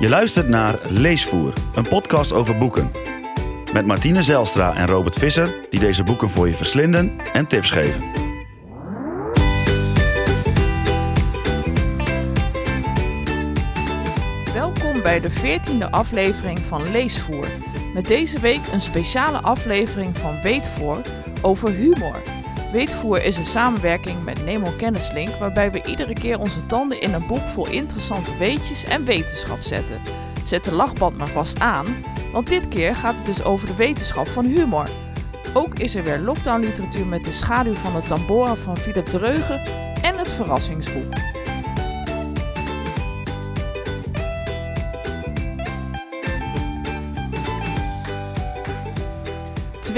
Je luistert naar Leesvoer, een podcast over boeken. Met Martine Zelstra en Robert Visser, die deze boeken voor je verslinden en tips geven. Welkom bij de 14e aflevering van Leesvoer. Met deze week een speciale aflevering van Weetvoor over humor. Weetvoer is een samenwerking met Nemo Kennislink, waarbij we iedere keer onze tanden in een boek vol interessante weetjes en wetenschap zetten. Zet de lachband maar vast aan, want dit keer gaat het dus over de wetenschap van humor. Ook is er weer lockdown literatuur met de schaduw van de Tambora van Philip Dreugen en het verrassingsboek.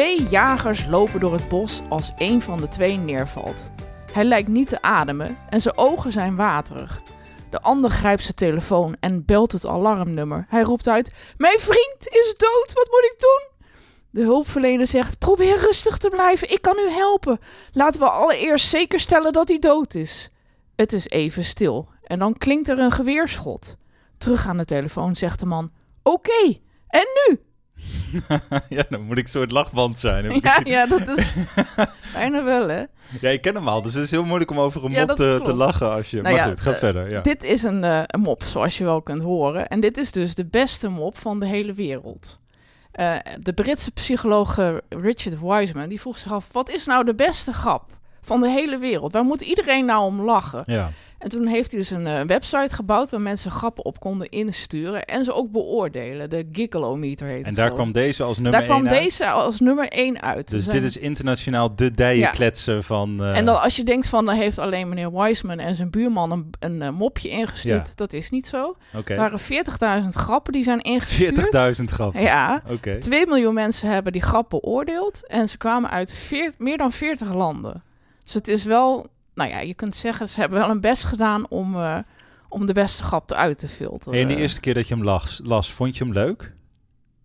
Twee jagers lopen door het bos als een van de twee neervalt. Hij lijkt niet te ademen en zijn ogen zijn waterig. De ander grijpt zijn telefoon en belt het alarmnummer. Hij roept uit: Mijn vriend is dood, wat moet ik doen? De hulpverlener zegt: Probeer rustig te blijven, ik kan u helpen. Laten we allereerst zeker stellen dat hij dood is. Het is even stil en dan klinkt er een geweerschot. Terug aan de telefoon zegt de man: Oké, en nu? ja, dan moet ik een soort lachband zijn. Ja, ja, dat is bijna wel, hè? ja, ik ken hem al, dus het is heel moeilijk om over een Ja, mop te, te lachen. Als je... Nou maar ja, goed, ga eh, verder. Ja. Dit is een, eh, een mop, zoals je wel kunt horen. En dit is dus de beste mop van de hele wereld. Eh, de Britse psycholoog Richard Wiseman die vroeg zich af: wat is nou de beste grap van de hele wereld? Waar moet iedereen nou om lachen? ja. En toen heeft hij dus een eh, website gebouwd waar mensen grappen op konden insturen en ze ook beoordelen. De Giggleometer heet En het, daar geloof ik. kwam deze als nummer Daar kwam 1 uit. deze als nummer 1 uit. Dus Er dit is internationaal de dijenkletser van... eh, En dan als je denkt van, dan heeft alleen meneer Wiseman en zijn buurman een, een eh, mopje ingestuurd. Ja. Dat is niet zo. Er waren 40.000 grappen die zijn ingestuurd. 40.000 grappen. Ja, Oké. 2 miljoen mensen hebben die grap beoordeeld. En ze kwamen uit meer dan 40 landen. Dus het is wel, nou ja, je kunt zeggen, ze hebben wel hun best gedaan om, eh, om de beste grap eruit te filteren. En de eerste keer dat je hem las, las, vond je hem leuk?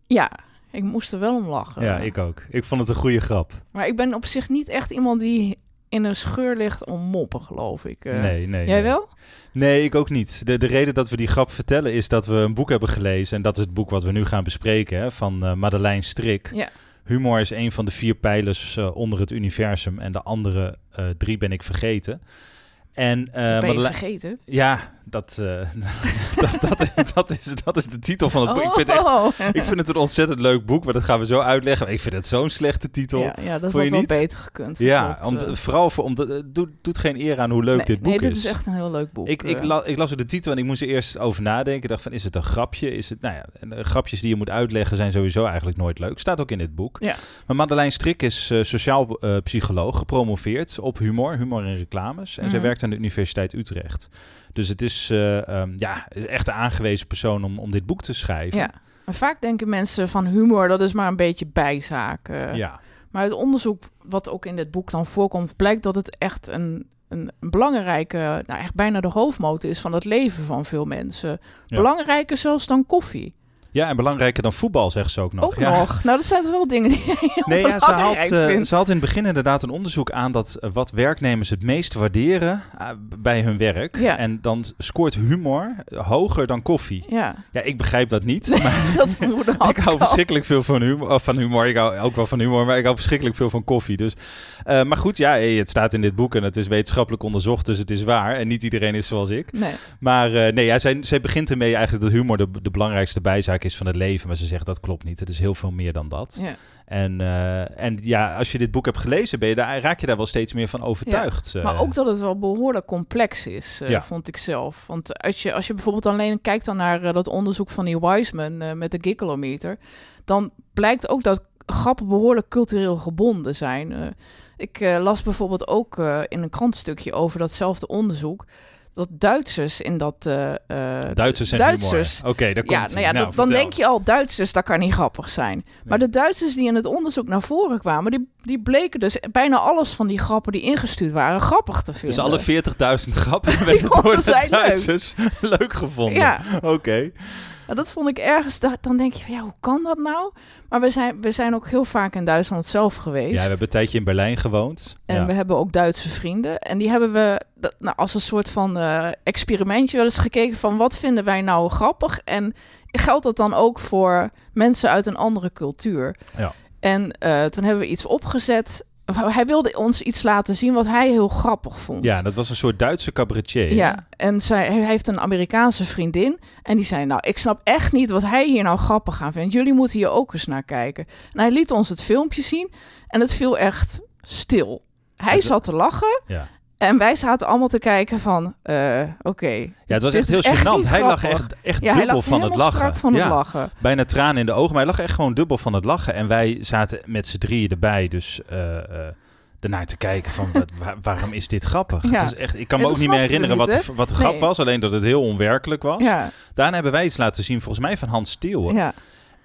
Ja, ik moest er wel om lachen. Ja, ik ook. Ik vond het een goede grap. Maar ik ben op zich niet echt iemand die in een scheur ligt om moppen, geloof ik. Eh, nee, nee. Jij nee. wel? Nee, ik ook niet. De, de reden dat we die grap vertellen is dat we een boek hebben gelezen. En dat is het boek wat we nu gaan bespreken, hè, van eh Madeleine Strik. Ja. Humor is een van de vier pijlers eh, onder het universum. En de andere eh, drie ben ik vergeten. En eh, ben je vergeten? Ja, dat, eh, dat, dat, is, dat, is, dat is de titel van het boek. Ik vind, het echt, Oh. ik vind het een ontzettend leuk boek, maar dat gaan we zo uitleggen. Ik vind het zo'n slechte titel. Ja, ja, dat had wel beter gekund. Ja, om, eh. vooral voor, om, het doet, doet geen eer aan hoe leuk nee, dit boek nee, is. dit is echt een heel leuk boek. Ik, ik, eh. la- ik las de titel en ik moest er eerst over nadenken. Ik dacht van, is het een grapje? Is het, nou ja, en, eh, grapjes die je moet uitleggen zijn sowieso eigenlijk nooit leuk. Staat ook in dit boek. Ja. Maar Madeleine Strik is eh, sociaal eh, psycholoog, gepromoveerd op humor, humor en reclames. En zij Mhm. werkt aan de Universiteit Utrecht. Dus het is eh, ehm, ja, echt een aangewezen persoon om, om dit boek te schrijven. Ja, maar vaak denken mensen van humor, dat is maar een beetje bijzaak. eh. Ja. Maar uit onderzoek wat ook in dit boek dan voorkomt, blijkt dat het echt een, een belangrijke, nou echt bijna de hoofdmoot is van het leven van veel mensen. Ja. Belangrijker zelfs dan koffie. Ja, en belangrijker dan voetbal, zegt ze ook nog. ook ja. nog. Nou, dat zijn wel dingen die heel Nee, ja, ze, had, eh, vindt. ze had in het begin inderdaad een onderzoek aan dat eh, wat werknemers het meest waarderen eh, bij hun werk. Ja. En dan scoort humor hoger dan koffie. Ja, Ja, ik begrijp dat niet. Maar dat vermoeden had ik hou verschrikkelijk veel van humor, of van humor. Ik hou ook wel van humor, maar ik hou verschrikkelijk veel van koffie. Dus, maar goed, ja, hey, het staat in dit boek en het is wetenschappelijk onderzocht, dus het is waar. En niet iedereen is zoals ik. Nee. Maar nee, ja, zij, zij begint ermee eigenlijk dat humor de, de belangrijkste bijzaak is van het leven. Maar ze zegt dat klopt niet. Het is heel veel meer dan dat. Ja. En, eh, en ja, als je dit boek hebt gelezen, ben je daar, raak je daar wel steeds meer van overtuigd. eh. Maar ook dat het wel behoorlijk complex is, eh, Ja. vond ik zelf. Want als je, als je bijvoorbeeld alleen kijkt dan naar dat onderzoek van die Wiseman met de giggleometer, dan blijkt ook dat grappen behoorlijk cultureel gebonden zijn. Ik las bijvoorbeeld ook in een krantstukje over datzelfde onderzoek. Dat Duitsers in dat. eh, Duitsers en Duitsers. Oké, daar komt ja, nou ja, Nou, dan vertel. denk je al, Duitsers, dat kan niet grappig zijn. Maar de Duitsers die in het onderzoek naar voren kwamen, die, die bleken dus bijna alles van die grappen die ingestuurd waren grappig te Dus vinden. alle 40.000 grappen werden door de leuk. Duitsers leuk, gevonden. Ja. Oké. Nou, dat vond ik ergens. da- Dan denk je van ja, hoe kan dat nou? Maar we zijn, we zijn ook heel vaak in Duitsland zelf geweest. Ja, we hebben een tijdje in Berlijn gewoond. En ja. we hebben ook Duitse vrienden. En die hebben we nou, als een soort van eh, experimentje wel eens gekeken van wat vinden wij nou grappig. En geldt dat dan ook voor mensen uit een andere cultuur? Ja. En eh, toen hebben we iets opgezet. Hij wilde ons iets laten zien wat hij heel grappig vond. ja, dat was een soort Duitse cabaretier. Ja, en zij, hij heeft een Amerikaanse vriendin. En die zei, nou, ik snap echt niet wat hij hier nou grappig aan vindt. Jullie moeten hier ook eens naar kijken. En hij liet ons het filmpje zien. En het viel echt stil. Hij zat te lachen. Ja. En wij zaten allemaal te kijken van, eh, oké. Ja, het was echt heel echt gênant. Hij lag echt, echt Ja, dubbel van het lachen. van ja. het lachen. Bijna tranen in de ogen, maar hij lag echt gewoon dubbel van het lachen. En wij zaten met z'n drieën erbij, dus eh, ernaar te kijken van waar- waarom is dit grappig? Ja. Het is echt, ik kan me ook niet meer herinneren niet, wat, de, wat de grap Nee. was, alleen dat het heel onwerkelijk was. Daarna hebben wij iets laten zien, volgens mij van Hans Steeuwen.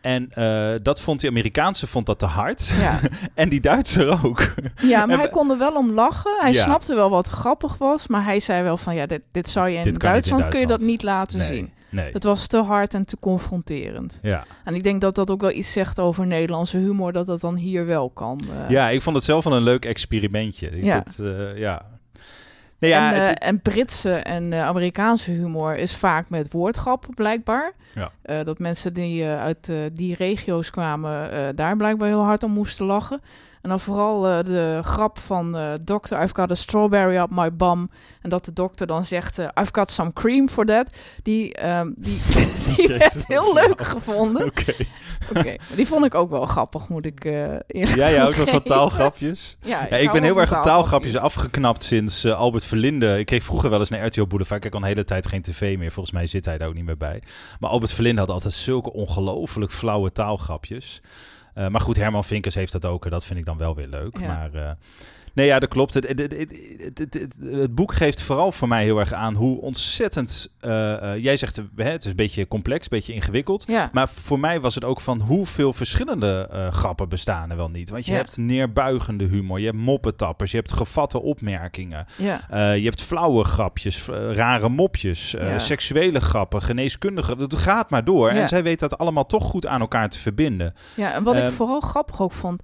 En eh, dat vond die Amerikaanse vond dat te hard. ja. en die Duitser ook. ja, maar En hij kon er wel om lachen. Hij Ja. snapte wel wat grappig was. Maar hij zei wel van, ja, dit, dit zou je in Duitsland, kun je dat niet laten Nee, zien. nee. Het was te hard en te confronterend. Ja. En ik denk dat dat ook wel iets zegt over Nederlandse humor, dat dat dan hier wel kan. eh. ja, ik vond het zelf wel een leuk experimentje. Ja. Dat, eh, ja. Nee, ja, en, eh, het- en Britse en eh, Amerikaanse humor is vaak met woordgrappen blijkbaar. Ja. Eh, dat mensen die uit die regio's kwamen eh, daar blijkbaar heel hard om moesten lachen. En dan vooral eh, de grap van eh dokter, I've got a strawberry up my bum. En dat de dokter dan zegt, eh, I've got some cream for that. Die, ehm, die, werd heel leuk gevonden. Oké. Die vond ik ook wel grappig, moet ik eh eerlijk Ja, jij houdt wel van taalgrapjes. Ja, Ja, ik ik hou ben heel erg op taalgrapjes afgeknapt sinds Albert Verlinde. Ik kreeg vroeger wel eens naar RTL Boulevard. Ik heb al een hele tijd geen tv meer. Volgens mij zit hij daar ook niet meer bij. Maar Albert Verlinde had altijd zulke ongelooflijk flauwe taalgrapjes. Eh, maar goed, Herman Vinkers heeft dat ook. en Dat vind ik dan wel weer leuk. Ja. Maar eh, nee, ja, dat klopt. Het, het, het, het, boek geeft vooral voor mij heel erg aan hoe ontzettend... eh, eh, jij zegt, hè, het is een beetje complex, een beetje ingewikkeld. Ja, Maar voor mij was het ook van hoeveel verschillende eh, grappen bestaan er wel niet. Want je Ja. hebt neerbuigende humor, je hebt moppetappers, je hebt gevatte opmerkingen. ja. je hebt flauwe grapjes, rare mopjes, seksuele grappen, geneeskundige. Het gaat maar door. En zij weet dat allemaal toch goed aan elkaar te verbinden. Ja, en wat ik Ehm, vooral grappig ook vond,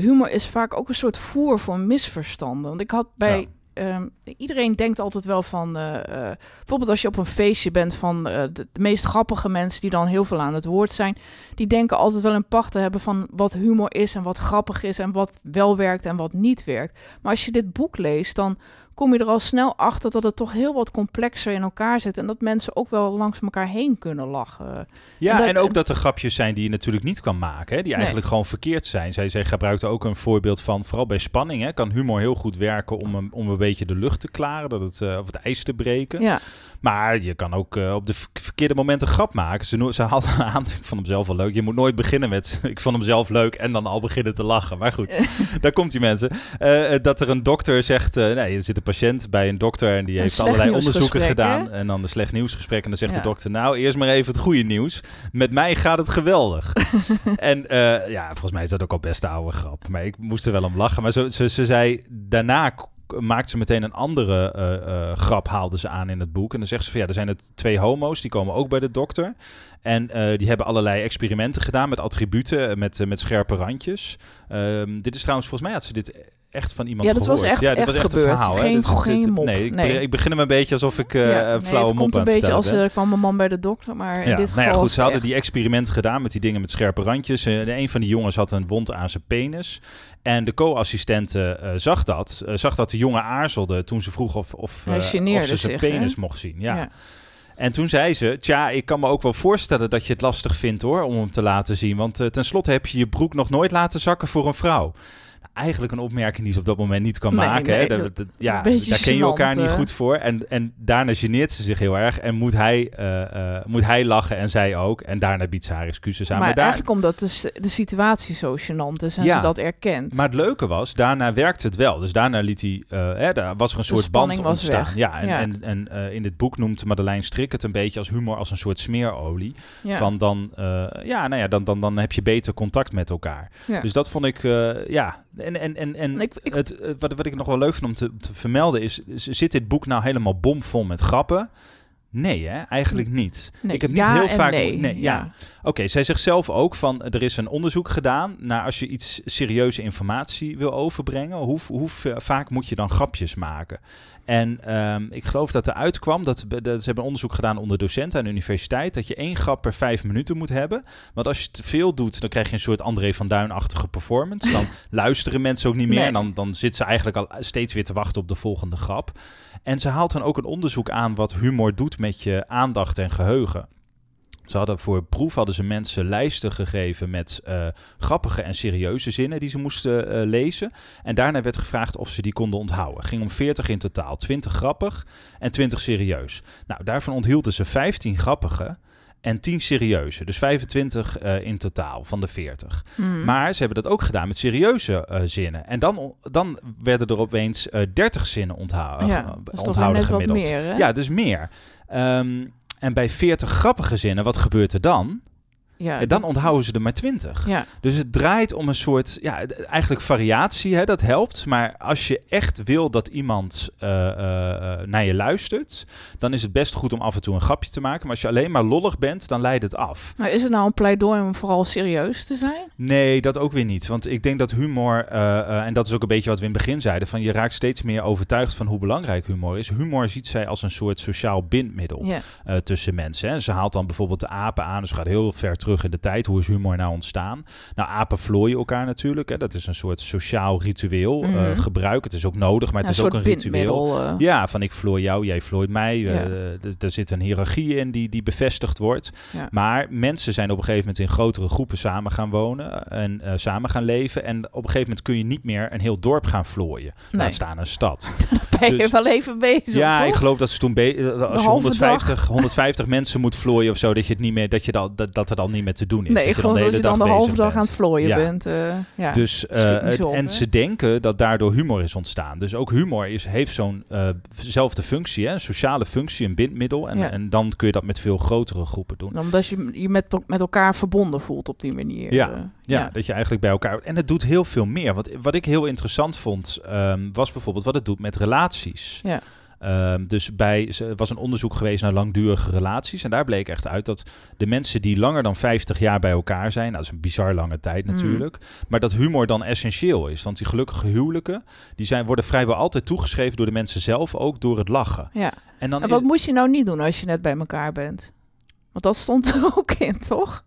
humor is vaak ook een soort voer voor misverstanden. Want ik had bij ehm, iedereen denkt altijd wel van, eh, eh, bijvoorbeeld als je op een feestje bent van eh, de, de meest grappige mensen die dan heel veel aan het woord zijn, die denken altijd wel een pacht te hebben van wat humor is en wat grappig is en wat wel werkt en wat niet werkt. Maar als je dit boek leest, dan kom je er al snel achter dat het toch heel wat complexer in elkaar zit en dat mensen ook wel langs elkaar heen kunnen lachen. Ja, En ook dat er grapjes zijn die je natuurlijk niet kan maken. Hè, die eigenlijk gewoon verkeerd zijn. Zij, zij gebruikte ook een voorbeeld van, vooral bij spanning, hè, kan humor heel goed werken om een, om een beetje de lucht te klaren. Dat het, eh, of het ijs te breken. Ja, Maar je kan ook eh, op de verkeerde momenten een grap maken. Ze, ze had aan, ik vond hem zelf wel leuk. Je moet nooit beginnen met, ik vond hem zelf leuk en dan al beginnen te lachen. Maar goed, daar komt die mensen. Eh, dat er een dokter zegt, nee, er zit een patiënt bij een dokter en die Een heeft allerlei onderzoeken gedaan. En dan een slecht nieuwsgesprek. En dan zegt Ja. de dokter, nou, eerst maar even het goede nieuws. Met mij gaat het geweldig. en eh, ja, volgens mij is dat ook al best een oude grap. Maar ik moest er wel om lachen. Maar zo, ze, ze zei, daarna maakt ze meteen een andere eh, grap, haalde ze aan in het boek. En dan zegt ze van ja, er zijn het twee homo's, die komen ook bij de dokter. En die hebben allerlei experimenten gedaan met attributen, met, met scherpe randjes. Ehm, dit is trouwens, volgens mij had ze dit echt van iemand Ja, dat was gehoord. echt- ja, dit echt was echt gebeurd. een verhaal. hè. Geen- Dit dit- mop. Nee, ik, Nee. ik begin hem een beetje alsof ik eh ja, een nee, flauwe het mop komt aan een het beetje als er kwam een man bij de dokter, maar in Ja, dit geval nou ja, goed, was ze het hadden echt- die experimenten gedaan met die dingen met scherpe randjes. Eh, de een van die jongens had een wond aan zijn penis. En de co-assistente eh, zag dat. Eh, zag dat de jongen aarzelde toen ze vroeg of, of, eh, of ze zijn zich, penis hè? mocht zien. Ja. En toen zei ze, tja, ik kan me ook wel voorstellen dat je het lastig vindt hoor, om hem te laten zien. Want eh, tenslotte heb je je broek nog nooit laten zakken voor een vrouw. Eigenlijk een opmerking die ze op dat moment niet kan Nee, maken. nee, dat- Dat- dat- is ja, daar ken je elkaar gênant, niet eh. goed voor. En, en daarna geneert ze zich heel erg. En moet hij, eh, eh, moet hij lachen en zij ook. En daarna biedt ze haar excuses aan. Maar, Maar, daar, eigenlijk omdat de, de situatie zo gênant is en Ja. ze dat erkent. maar het leuke was, daarna werkte het wel. Dus daarna liet hij, eh, hè, daar was er een soort band ontstaan. Ja, en, Ja. en, en eh, in dit boek noemt Madeleine Strik het een beetje als humor, als een soort smeerolie. ja. Van dan, eh, ja, nou ja, dan, dan, dan heb je beter contact met elkaar. Dus dat vond ik, eh, ja. En, en, en, en Ik- ik- het, eh, wat, wat ik nog wel leuk vind om te, te vermelden is, zit dit boek nou helemaal bomvol met grappen? Nee, hè? eigenlijk niet. Nee, ik heb niet ja heel en vaak. nee, ja. ja. Oké, zij zegt zelf ook van er is een onderzoek gedaan naar als je iets serieuze informatie wil overbrengen, hoe, hoe vaak moet je dan grapjes maken? En ehm, ik geloof dat eruit kwam dat, dat ze hebben onderzoek gedaan onder docenten aan de universiteit dat je één grap per vijf minuten moet hebben. Want als je te veel doet, dan krijg je een soort André van Duin-achtige performance. Dan luisteren mensen ook niet meer Nee. en dan, dan zitten ze eigenlijk al steeds weer te wachten op de volgende grap. En ze haalt dan ook een onderzoek aan wat humor doet met je aandacht en geheugen. Ze hadden voor proef hadden ze mensen lijsten gegeven met eh, grappige en serieuze zinnen die ze moesten eh, lezen. En daarna werd gevraagd of ze die konden onthouden. Ging om 40 in totaal, 20 grappig en 20 serieus. Nou, daarvan onthielden ze 15 grappige en 10 serieuze. Dus 25 eh, in totaal van de 40. Mhm. Maar ze hebben dat ook gedaan met serieuze eh, zinnen. En dan, dan werden er opeens eh 30 zinnen onthouden. ja, onthouden net wat gemiddeld. meer? Ja, dus meer. Ehm, en bij 40 grappige zinnen, wat gebeurt er dan? Ja, Ja, dan onthouden ze er maar 20. ja. Dus het draait om een soort, ja, eigenlijk variatie, hè, dat helpt. Maar als je echt wil dat iemand eh, eh, eh, naar je luistert, dan is het best goed om af en toe een grapje te maken. Maar als je alleen maar lollig bent, dan leidt het af. Maar is het nou een pleidooi om vooral serieus te zijn? Nee, dat ook weer niet. Want ik denk dat humor, en dat is ook een beetje wat we in het begin zeiden, van je raakt steeds meer overtuigd van hoe belangrijk humor is. Humor ziet zij als een soort sociaal bindmiddel Ja. tussen mensen. Hè. Ze haalt dan bijvoorbeeld de apen aan, dus gaat heel ver terug in de tijd. Hoe is humor nou ontstaan? Nou, apen vlooien elkaar natuurlijk. Hè. Dat is een soort sociaal ritueel Mhm. gebruik. Het is ook nodig, maar Ja, het is ook een ritueel. eh. Ja, van ik vlooi jou, jij vlooit mij. Ja. Eh, er- er zit een hiërarchie in die, die bevestigd wordt. Ja. Maar mensen zijn op een gegeven moment in grotere groepen samen gaan wonen en samen gaan leven. En op een gegeven moment kun je niet meer een heel dorp gaan vlooien. Nee. Laat staan een stad. ben je dus- wel even bezig, ja, toch? ik geloof dat ze toen als je halve 150, 150 mensen moet vlooien of zo, dat je het niet meer, dat je dat, dat, dat er dan niet meer te doen is. nee, dat ik je geloof dat je dan de halve dag aan het vlooien Ja. bent. eh, ja. Dus, eh, op, en hè? ze denken dat daardoor humor is ontstaan. Dus ook humor is, heeft zo'n eh, zelfde functie, hè? een sociale functie, een bindmiddel. En, Ja. en dan kun je dat met veel grotere groepen doen. Omdat je je met, met elkaar verbonden voelt op die manier. Ja, Ja, dat je eigenlijk bij elkaar. En het doet heel veel meer. Want wat ik heel interessant vond, ehm, was bijvoorbeeld wat het doet met relaties. Ja. Ehm, dus bij er was een onderzoek geweest naar langdurige relaties. En daar bleek echt uit dat de mensen die langer dan 50 jaar bij elkaar zijn. Nou, dat is een bizar lange tijd Mm. natuurlijk. Maar dat humor dan essentieel is. Want die gelukkige huwelijken, die zijn, worden vrijwel altijd toegeschreven door de mensen zelf, ook door het lachen. ja. En dan En is, wat moet je nou niet doen als je net bij elkaar bent? Want dat stond er ook in, toch?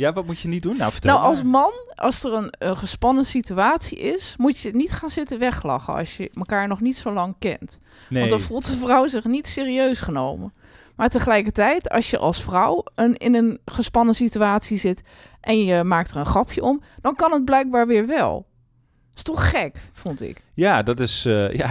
Ja, wat moet je niet doen? Nou, vertel Nou, als man, als er een, een gespannen situatie is, moet je niet gaan zitten weglachen als je elkaar nog niet zo lang kent. nee. Want dan voelt de vrouw zich niet serieus genomen. Maar tegelijkertijd, als je als vrouw een, in een gespannen situatie zit en je maakt er een grapje om, dan kan het blijkbaar weer wel. is toch gek, vond ik. Ja, dat is, eh, ja,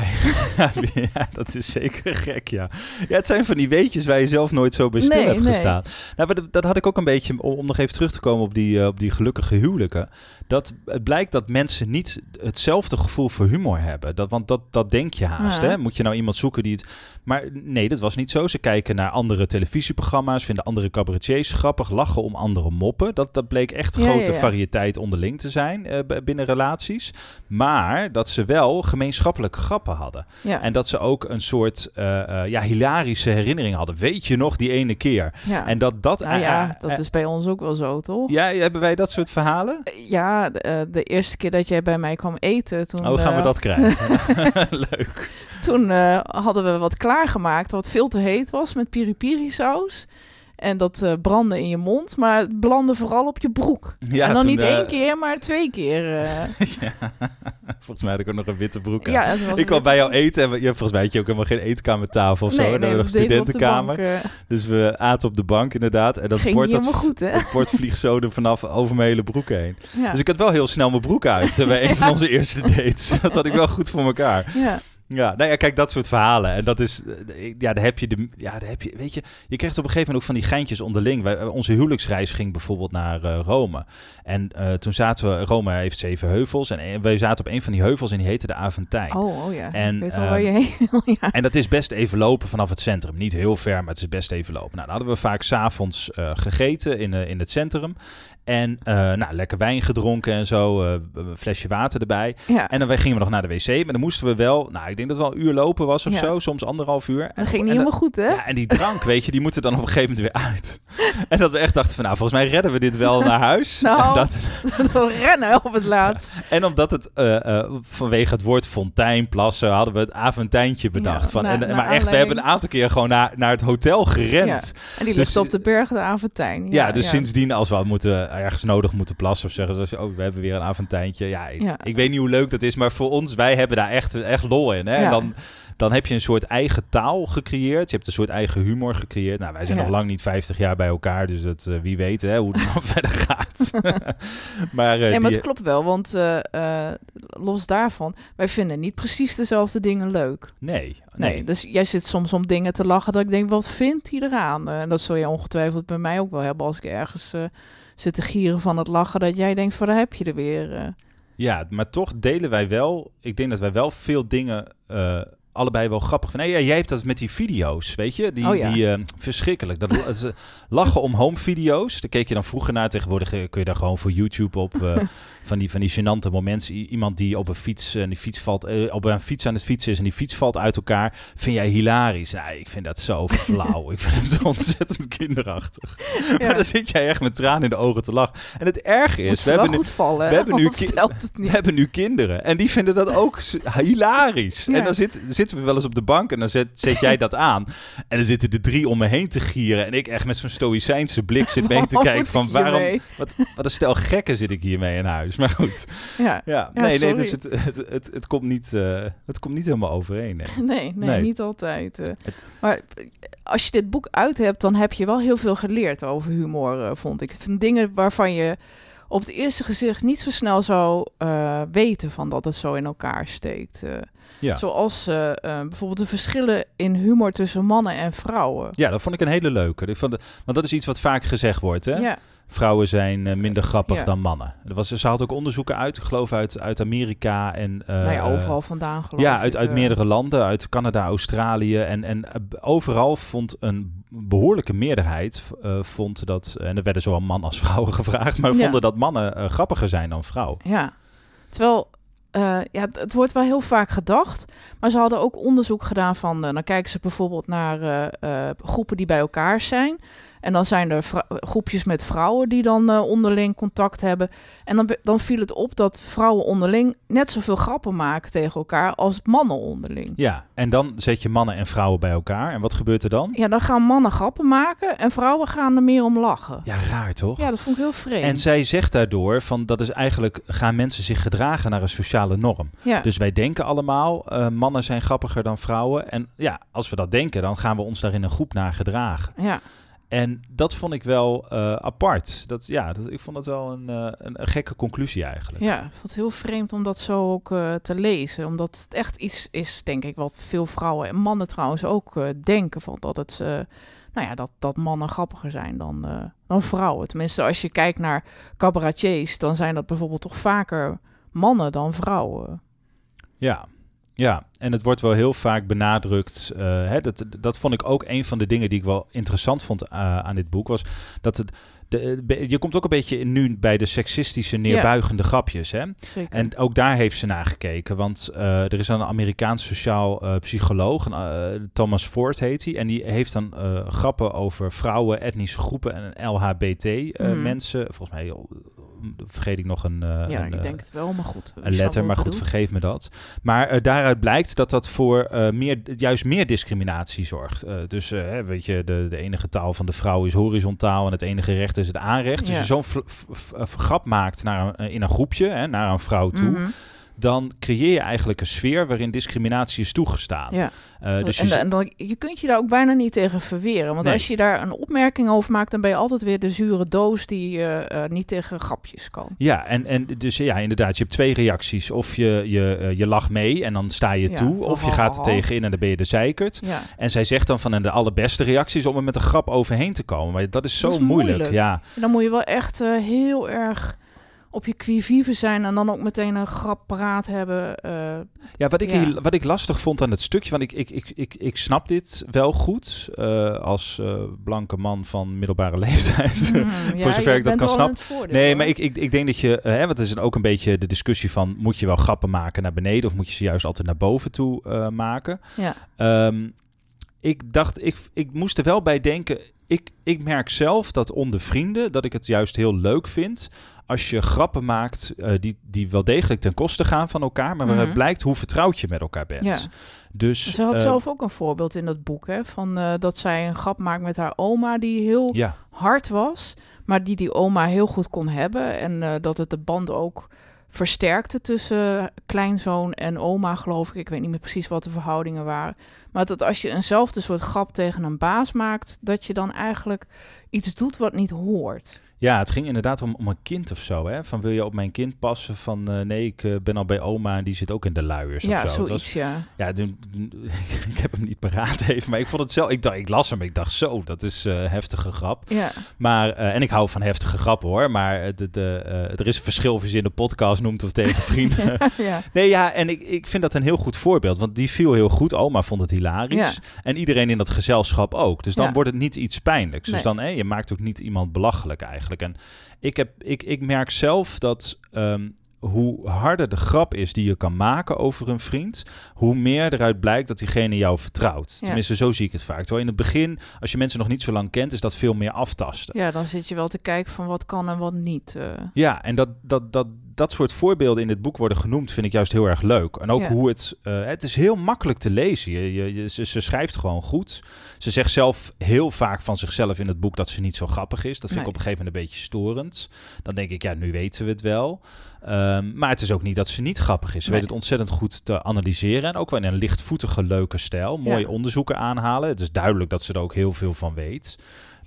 ja, dat is zeker gek, ja. Ja, het zijn van die weetjes waar je zelf nooit zo bij stil Nee, hebt nee. gestaan. Nou, maar dat, dat had ik ook een beetje, om, om nog even terug te komen op die, eh, op die gelukkige huwelijken. Dat het blijkt dat mensen niet hetzelfde gevoel voor humor hebben. Dat, want dat, dat denk je haast, Ja. hè. Moet je nou iemand zoeken die het... Maar nee, dat was niet zo. Ze kijken naar andere televisieprogramma's, vinden andere cabaretiers grappig, lachen om andere moppen. Dat, dat bleek echt grote variëteit onderling te zijn eh, binnen relaties. Maar dat ze wel gemeenschappelijke grappen hadden. Ja. En dat ze ook een soort eh, eh, ja, hilarische herinnering hadden. Weet je nog die ene keer? ja. En dat dat... nou ja, eh, dat is bij ons ook wel zo, toch? Ja, hebben wij dat soort verhalen? Ja, de, de eerste keer dat jij bij mij kwam eten, toen, Oh, gaan we dat krijgen? Leuk. toen hadden we wat klaargemaakt wat veel te heet was met piri-piri saus. En dat eh brandde in je mond, maar het belandde vooral op je broek. Ja, en dan niet eh, één keer, maar twee keer. eh. Volgens mij had ik ook nog een witte broek aan. ja, Ik kwam bij jou eten en we, ja, volgens mij had je ook helemaal geen eetkamertafel of zo. Nee, dan nee, nog studentenkamer. bank. Dus we aten op de bank inderdaad. En dat ging bord, dat, goed, hè? dat bord vliegt zo er vanaf over mijn hele broek heen. Ja. Dus ik had wel heel snel mijn broek uit bij een van onze eerste dates. Dat had ik wel goed voor elkaar. ja. Ja, nou ja, kijk, dat soort verhalen. En dat is, eh, ja, daar heb je de, ja, daar heb je, weet je, je krijgt op een gegeven moment ook van die geintjes onderling. Wij, eh, onze huwelijksreis ging bijvoorbeeld naar eh, Rome. En toen zaten we, Rome heeft zeven heuvels. En wij zaten op een van die heuvels en die heette de Aventijn. Oh, oh ja. En, weet wel ehm, waar je heen ja. En dat is best even lopen vanaf het centrum. Niet heel ver, maar het is best even lopen. Nou, dan hadden we vaak s'avonds gegeten in, in het centrum. En nou, lekker wijn gedronken en zo. een flesje water erbij. ja. En dan gingen we nog naar de wc. Maar dan moesten we wel, nou, ik denk dat het wel een uur lopen was of Ja. zo, soms anderhalf uur. En, Dat ging niet helemaal goed, hè? Ja, en die drank, weet je, die moet er dan op een gegeven moment weer uit. En dat we echt dachten van, nou, volgens mij redden we dit wel naar huis. Nou. En, dat, We rennen op het laatst. en omdat het eh, eh, vanwege het woord fontein, plassen, hadden we het aventijntje bedacht. Van, na- en, naar maar echt, we hebben een aantal keer gewoon naar, naar het hotel gerend. En die Dus- ligt op de berg de Aventijn. Ja, dus sindsdien als we moeten, ergens nodig moeten plassen of zeggen ze, oh, we hebben weer een aventijntje. Ja, ik, Ja. ik weet niet hoe leuk dat is, maar voor ons, wij hebben daar echt, echt lol in. Hè? En dan, dan heb je een soort eigen taal gecreëerd. Je hebt een soort eigen humor gecreëerd. Nou, wij zijn Ja. nog lang niet 50 jaar bij elkaar, dus dat, eh, wie weet hè, hoe het dan verder gaat. maar, eh, Nee, maar die- het klopt wel, want eh, los daarvan, wij vinden niet precies dezelfde dingen leuk. nee, Nee. nee. dus jij zit soms om dingen te lachen dat ik denk, wat vindt hij eraan? En dat zul je ongetwijfeld bij mij ook wel hebben als ik ergens zit te gieren van het lachen, dat jij denkt van, daar heb je er weer. Ja, maar toch delen wij wel. Ik denk dat wij wel veel dingen eh, allebei wel grappig. Nee, ja, jij hebt dat met die video's, weet je? Die, Oh ja. die eh, verschrikkelijk. Dat, eh, lachen om home video's. Daar keek je dan vroeger naar. Tegenwoordig eh, kun je daar gewoon voor YouTube op. eh, van die, van die gênante momenten. Iemand die op een fiets en die fiets valt, eh, op een fiets aan het fietsen is en die fiets valt uit elkaar. Vind jij hilarisch? Nou, ik vind dat zo flauw. ik vind het zo ontzettend kinderachtig. Maar dan zit jij echt met tranen in de ogen te lachen. En het Moet is, we hebben, nu, vallen, we hebben nu we niet. hebben nu kinderen. En die vinden dat ook hilarisch. Ja. En dan zit, zitten we wel eens op de bank en dan zet, zet jij dat aan. En dan zitten de drie om me heen te gieren. En ik echt met zo'n stoïcijnse blik zit mee te kijken van waarom... Wat, wat een stel gekken zit ik hiermee in huis. Maar goed. Ja. Ja, Ja, nee, nee, dus het, het, het, het, komt niet, eh, het komt niet helemaal overeen. Nee. Nee, nee, Nee. niet altijd. eh. Maar als je dit boek uit hebt, dan heb je wel heel veel geleerd over humor, eh, vond ik. Dingen waarvan je op het eerste gezicht niet zo snel zou eh, weten van dat het zo in elkaar steekt. eh. Ja. Zoals eh, bijvoorbeeld de verschillen in humor tussen mannen en vrouwen. ja, dat vond ik een hele leuke. Ik vond de- want dat is iets wat vaak gezegd wordt. Hè? Ja, Vrouwen zijn eh, minder grappig Ja. dan mannen. Er was, ze had ook onderzoeken uit, ik geloof uit, uit Amerika en... eh, nou ja, overal vandaan geloof Ja, ik, uit, uit eh. meerdere landen, uit Canada, Australië. En, en overal vond een behoorlijke meerderheid vond dat. En er werden zowel man als vrouwen gevraagd, maar Ja. vonden dat mannen grappiger zijn dan vrouwen. Ja, terwijl ja, het, wordt wel heel vaak gedacht, maar ze hadden ook onderzoek gedaan van, dan kijken ze bijvoorbeeld naar groepen die bij elkaar zijn. En dan zijn er groepjes met vrouwen die dan eh, onderling contact hebben. En dan, dan viel het op dat vrouwen onderling net zoveel grappen maken tegen elkaar als mannen onderling. Ja, en dan zet je mannen en vrouwen bij elkaar. En wat gebeurt er dan? Ja, dan gaan mannen grappen maken en vrouwen gaan er meer om lachen. Ja, raar toch? Ja, dat vond ik heel vreemd. En zij zegt daardoor van dat is eigenlijk gaan mensen zich gedragen naar een sociale norm. ja. Dus wij denken allemaal, eh, mannen zijn grappiger dan vrouwen. En ja, als we dat denken, dan gaan we ons daar in een groep naar gedragen. ja. En dat vond ik wel eh, apart. Dat, ja, dat, ik vond dat wel een, eh, een, een gekke conclusie eigenlijk. Ja, ik vond het heel vreemd om dat zo ook eh, te lezen. Omdat het echt iets is, denk ik, wat veel vrouwen en mannen trouwens ook denken. Van dat, het, nou ja, dat, dat mannen grappiger zijn dan, dan vrouwen. Tenminste, als je kijkt naar cabaretiers, dan zijn dat bijvoorbeeld toch vaker mannen dan vrouwen. Ja. Ja, en het wordt wel heel vaak benadrukt. eh, hè, dat, dat vond ik ook een van de dingen die ik wel interessant vond eh, aan dit boek. Was dat het. De, be- je komt ook een beetje nu bij de seksistische neerbuigende grapjes. Hè? Zeker. En ook daar heeft ze naar gekeken. Want eh, er is dan een Amerikaans sociaal eh, psycholoog, eh, Thomas Ford heet hij. En die heeft dan eh, grappen over vrouwen, etnische groepen en Mhm. LHBT-mensen. Volgens mij eh, vergeet ik nog een, eh, ja, een, ik eh, denk het wel, maar goed. een letter, maar goed, vergeef me dat. Maar eh, daaruit blijkt dat dat voor meer, juist meer discriminatie zorgt. Dus weet je, de, de enige taal van de vrouw is horizontaal en het enige recht is het aanrecht. Dus Ja. je zo'n grap maakt naar een, in een groepje, hè, naar een vrouw toe, Mhm. Dan creëer je eigenlijk een sfeer waarin discriminatie is toegestaan. Ja. Eh, dus en, je, en dan, je kunt je daar ook bijna niet tegen verweren. Want Nee. als je daar een opmerking over maakt, dan ben je altijd weer de zure doos die eh, niet tegen grapjes kan. ja, en, en dus ja, inderdaad, je hebt twee reacties. Of je, je, eh, je lacht mee en dan sta je Ja, toe, of je gaat er ha. tegenin en dan ben je de zeikert. Ja. En zij zegt dan van en de allerbeste reactie is om er met een grap overheen te komen. Maar dat is zo Dat is moeilijk. moeilijk. Ja, En dan moet je wel echt heel erg op je quivive zijn en dan ook meteen een grap paraat hebben. eh, Ja, wat ik, Ja. hier- wat ik lastig vond aan het stukje, want ik, ik, ik, ik, ik snap dit wel goed eh, als eh, blanke man van middelbare leeftijd. mm, ja, zover ik dat kan snappen. Nee, maar ik, ik, ik denk dat je, hè, want het is ook een beetje de discussie van, moet je wel grappen maken naar beneden of moet je ze juist altijd naar boven toe maken? Ja, Ehm, ik dacht, ik, ik moest er wel bij denken. Ik, ik merk zelf dat onder vrienden dat ik het juist heel leuk vind als je grappen maakt eh, die, die wel degelijk ten koste gaan van elkaar, maar waaruit Mhm. blijkt hoe vertrouwd je met elkaar bent. Ja. Dus ze had eh, zelf ook een voorbeeld in dat boek, hè, van eh, dat zij een grap maakt met haar oma die heel ja, hard was, maar die die oma heel goed kon hebben en dat het de band ook versterkte tussen kleinzoon en oma, geloof ik. Ik weet niet meer precies wat de verhoudingen waren. Maar dat als je eenzelfde soort grap tegen een baas maakt, dat je dan eigenlijk iets doet wat niet hoort. Ja, het ging inderdaad om, om een kind of zo. Hè? Van wil je op mijn kind passen? Van eh, nee, ik eh, ben al bij oma en die zit ook in de luiers ja, of zo. Zoiets, was- ja. Ja, ik heb hem niet paraat even, maar ik vond het zelf. Ik, dacht, ik las hem, ik dacht zo, dat is eh heftige grap. Ja, Maar, en ik hou van heftige grappen hoor, maar de, de, er is een verschil of je ze in de podcast noemt of tegen vrienden. ja. Nee, ja, en ik, ik vind dat een heel goed voorbeeld, want die viel heel goed. Oma vond het hilarisch. Ja. En iedereen in dat gezelschap ook. Dus dan Ja. wordt het niet iets pijnlijks. Dus dan, hè, je maakt ook niet iemand belachelijk eigenlijk. En ik, heb, ik, ik merk zelf dat ehm, hoe harder de grap is die je kan maken over een vriend, hoe meer eruit blijkt dat diegene jou vertrouwt. Ja. Tenminste, zo zie ik het vaak. Terwijl in het begin, als je mensen nog niet zo lang kent, is dat veel meer aftasten. ja, dan zit je wel te kijken van wat kan en wat niet. eh. Ja, en dat, dat, dat, dat soort voorbeelden in het boek worden genoemd, vind ik juist heel erg leuk. En ook Ja. hoe het. eh, het is heel makkelijk te lezen. Je, je, je- ze, ze schrijft gewoon goed. Ze zegt zelf heel vaak van zichzelf in het boek dat ze niet zo grappig is. Dat vind ik op een gegeven moment een beetje storend. Dan denk ik, ja, nu weten we het wel. Ehm, maar het is ook niet dat ze niet grappig is. Ze Nee. weet het ontzettend goed te analyseren. En ook wel in een lichtvoetige, leuke stijl. Mooie Ja. onderzoeken aanhalen. Het is duidelijk dat ze er ook heel veel van weet. Ja,